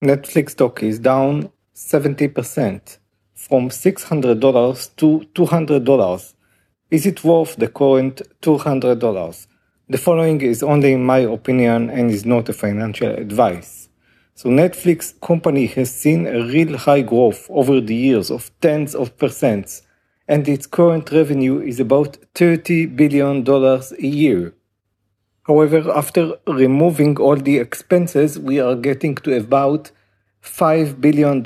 Netflix stock is down 70% from $600 to $200. Is it worth the current $200? The following is only my opinion and is not a financial advice. So Netflix company has seen a real high growth over the years of tens of percents and its current revenue is about $30 billion a year. However, after removing all the expenses, we are getting to about $5 billion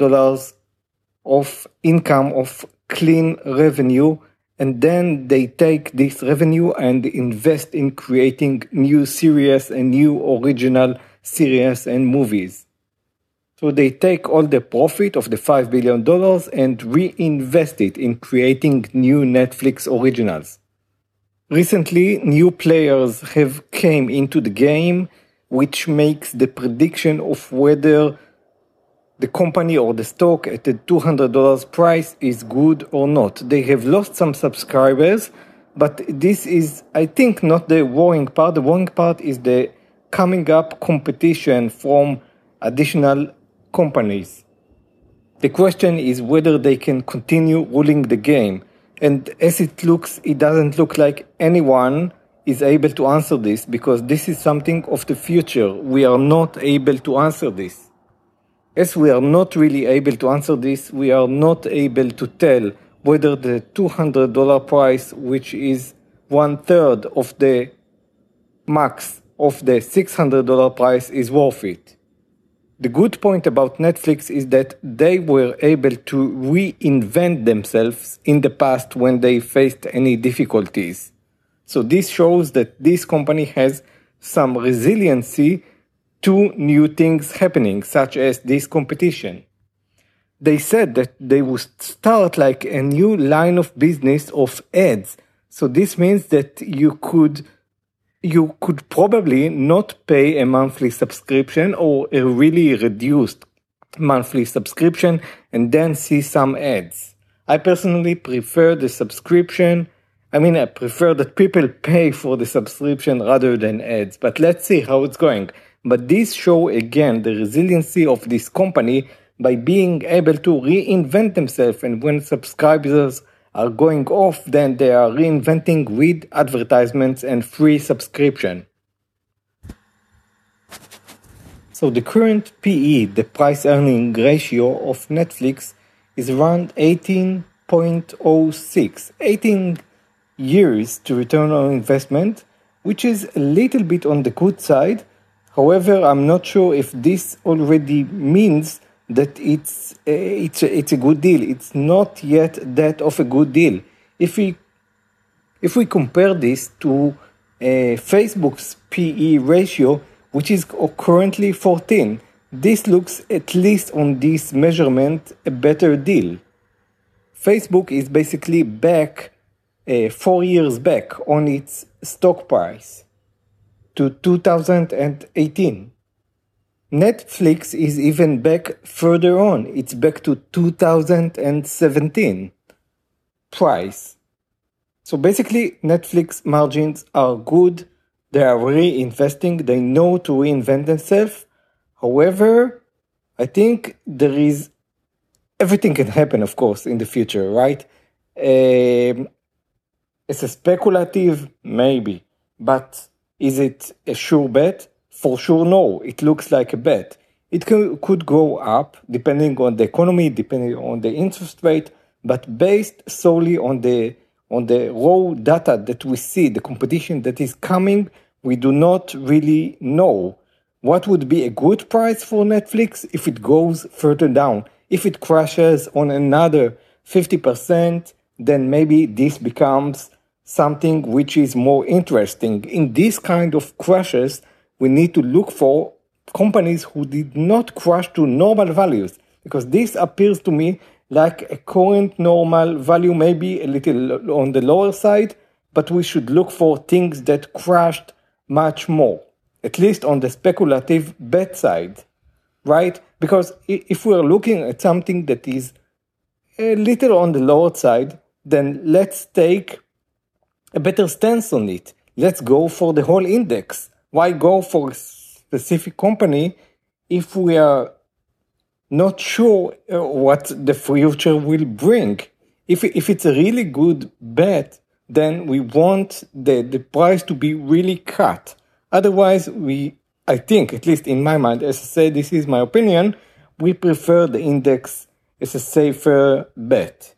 of income of clean revenue. And then they take this revenue and invest in creating new series and new original series and movies. So they take all the profit of the $5 billion and reinvest it in creating new Netflix originals. Recently, new players have came into the game, which makes the prediction of whether the company or the stock at the $200 price is good or not. They have lost some subscribers, but this is, I think, not the worrying part. The worrying part is the coming up competition from additional companies. The question is whether they can continue ruling the game and as it looks, it doesn't look like anyone is able to answer this because this is something of the future. We are not able to answer this. As we are not really able to answer this, we are not able to tell whether the $200 price, which is one third of the max of the $600 price, is worth it. The good point about Netflix is that they were able to reinvent themselves in the past when they faced any difficulties. So this shows that this company has some resiliency to new things happening, such as this competition. They said that they would start like a new line of business of ads. So this means that you could you could probably not pay a monthly subscription or a really reduced monthly subscription and then see some ads. I personally prefer the subscription. I mean, I prefer that people pay for the subscription rather than ads, but let's see how it's going. But this show again the resiliency of this company by being able to reinvent themselves and when subscribers are going off, then they are reinventing with advertisements and free subscription. So the current PE, the price earning ratio of Netflix, is around 18.06, 18 years to return on investment, which is a little bit on the good side. However, I'm not sure if this already means that it's a, it's a, it's a good deal. It's not yet that of a good deal. If we if we compare this to Facebook's PE ratio, which is currently 14, this looks at least on this measurement a better deal. Facebook is basically back uh, four years back on its stock price to 2018. Netflix is even back further on. It's back to 2017 price. So basically, Netflix margins are good. They are reinvesting. They know to reinvent themselves. However, I think there is everything can happen, of course, in the future, right? Um, it's a speculative, maybe, but is it a sure bet? For sure, no. It looks like a bet. It could go up depending on the economy, depending on the interest rate, but based solely on the on the raw data that we see, the competition that is coming, we do not really know what would be a good price for Netflix if it goes further down. If it crashes on another 50%, then maybe this becomes something which is more interesting. In this kind of crashes, we need to look for companies who did not crash to normal values because this appears to me like a current normal value, maybe a little on the lower side, but we should look for things that crashed much more, at least on the speculative bet side, right? Because if we're looking at something that is a little on the lower side, then let's take a better stance on it. Let's go for the whole index why go for a specific company if we are not sure uh, what the future will bring. If, if it's a really good bet, then we want the, the price to be really cut. Otherwise, we, I think, at least in my mind, as I say, this is my opinion, we prefer the index as a safer bet.